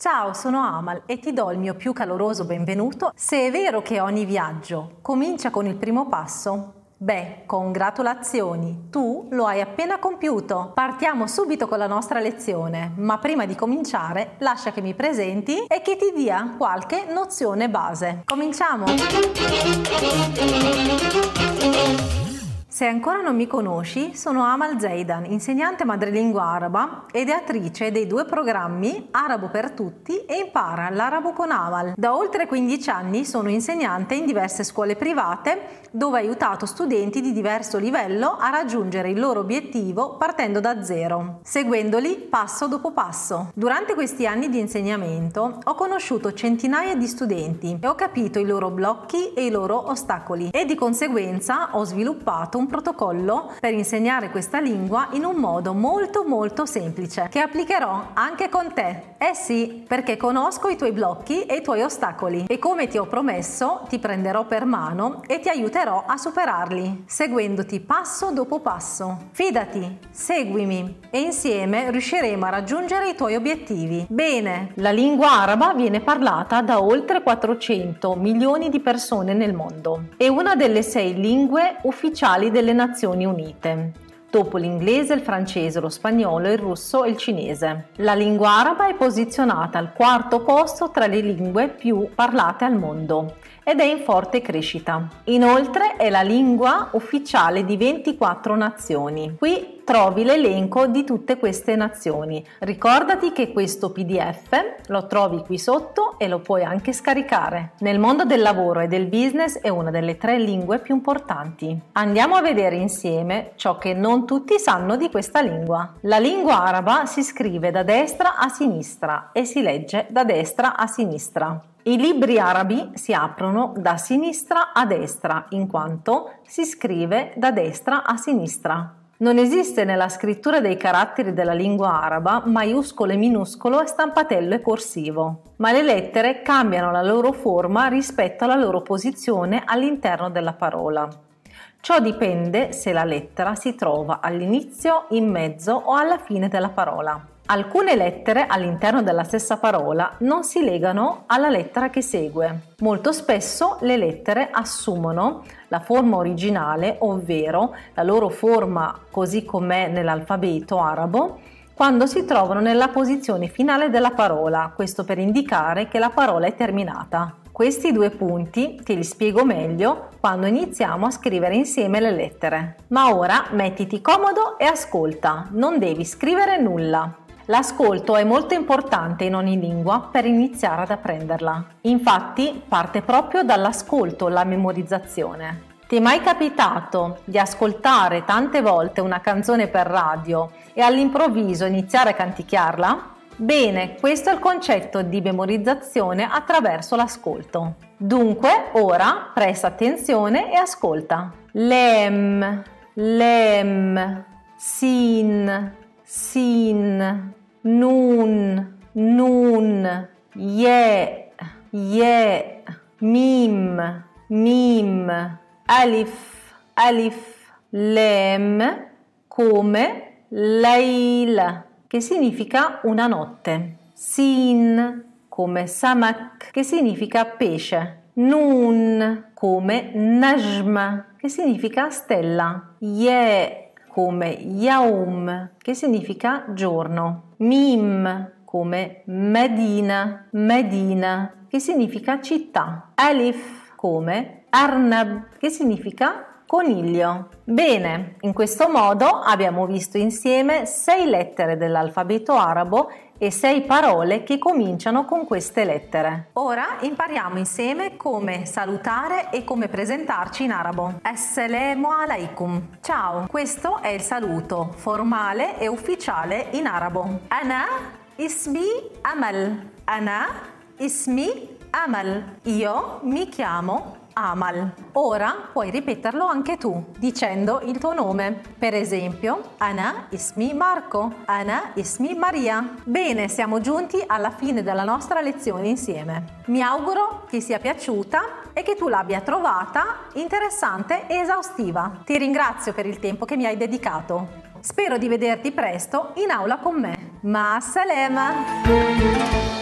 Ciao, sono Amal e ti do il mio più caloroso benvenuto. Se è vero che ogni viaggio comincia con il primo passo, Beh, congratulazioni, tu lo hai appena compiuto. Partiamo subito con la nostra lezione, ma prima di cominciare lascia che mi presenti e che ti dia qualche nozione base. Cominciamo! Se ancora non mi conosci, sono Amal Zeidan, insegnante madrelingua araba ed attrice dei due programmi Arabo per tutti e Impara l'arabo con Amal. Da oltre 15 anni sono insegnante in diverse scuole private dove ho aiutato studenti di diverso livello a raggiungere il loro obiettivo partendo da zero, seguendoli passo dopo passo. Durante questi anni di insegnamento ho conosciuto centinaia di studenti e ho capito i loro blocchi e i loro ostacoli e di conseguenza ho sviluppato un protocollo per insegnare questa lingua in un modo molto molto semplice che applicherò anche con te. Eh sì, perché conosco i tuoi blocchi e i tuoi ostacoli e come ti ho promesso ti prenderò per mano e ti aiuterò a superarli, seguendoti passo dopo passo. Fidati, seguimi e insieme riusciremo a raggiungere i tuoi obiettivi. Bene, la lingua araba viene parlata da oltre 400 milioni di persone nel mondo. È una delle sei lingue ufficiali delle Nazioni Unite dopo l'inglese, il francese, lo spagnolo, il russo e il cinese. La lingua araba è posizionata al quarto posto tra le lingue più parlate al mondo ed è in forte crescita. Inoltre è la lingua ufficiale di 24 nazioni. Qui trovi l'elenco di tutte queste nazioni. Ricordati che questo PDF lo trovi qui sotto e lo puoi anche scaricare. Nel mondo del lavoro e del business è una delle tre lingue più importanti. Andiamo a vedere insieme ciò che non tutti sanno di questa lingua. La lingua araba si scrive da destra a sinistra e si legge da destra a sinistra. I libri arabi si aprono da sinistra a destra, in quanto si scrive da destra a sinistra. Non esiste nella scrittura dei caratteri della lingua araba maiuscolo e minuscolo e stampatello e corsivo, ma le lettere cambiano la loro forma rispetto alla loro posizione all'interno della parola. Ciò dipende se la lettera si trova all'inizio, in mezzo o alla fine della parola. Alcune lettere all'interno della stessa parola non si legano alla lettera che segue. Molto spesso le lettere assumono la forma originale, ovvero la loro forma così com'è nell'alfabeto arabo, quando si trovano nella posizione finale della parola, questo per indicare che la parola è terminata. Questi due punti te li spiego meglio quando iniziamo a scrivere insieme le lettere. Ma ora mettiti comodo e ascolta, non devi scrivere nulla. L'ascolto è molto importante in ogni lingua per iniziare ad apprenderla. Infatti parte proprio dall'ascolto la memorizzazione. Ti è mai capitato di ascoltare tante volte una canzone per radio e all'improvviso iniziare a canticchiarla? Bene, questo è il concetto di memorizzazione attraverso l'ascolto. Dunque, ora presta attenzione e ascolta. Lem, lem, sin, sin, nun, nun, ye, ye, mim, mim, alif, alif, lem, come leil, che significa una notte. Sin, come samak, che significa pesce. Nun, come najm, che significa stella. Ye, come Yaum, che significa giorno, Mim, come Medina, Medina, che significa città, Alif, come Arnab, che significa coniglio. Bene, in questo modo abbiamo visto insieme sei lettere dell'alfabeto arabo e sei parole che cominciano con queste lettere. Ora impariamo insieme come salutare e come presentarci in arabo. Assalamu alaikum. Ciao, questo è il saluto formale e ufficiale in arabo. Ana ismi Amal. Ana ismi Amal. Io mi chiamo Amal. Ora puoi ripeterlo anche tu dicendo il tuo nome. Per esempio, Ana ismi Marco, Ana ismi Maria. Bene, siamo giunti alla fine della nostra lezione insieme. Mi auguro che sia piaciuta e che tu l'abbia trovata interessante e esaustiva. Ti ringrazio per il tempo che mi hai dedicato. Spero di vederti presto in aula con me. Ma salema!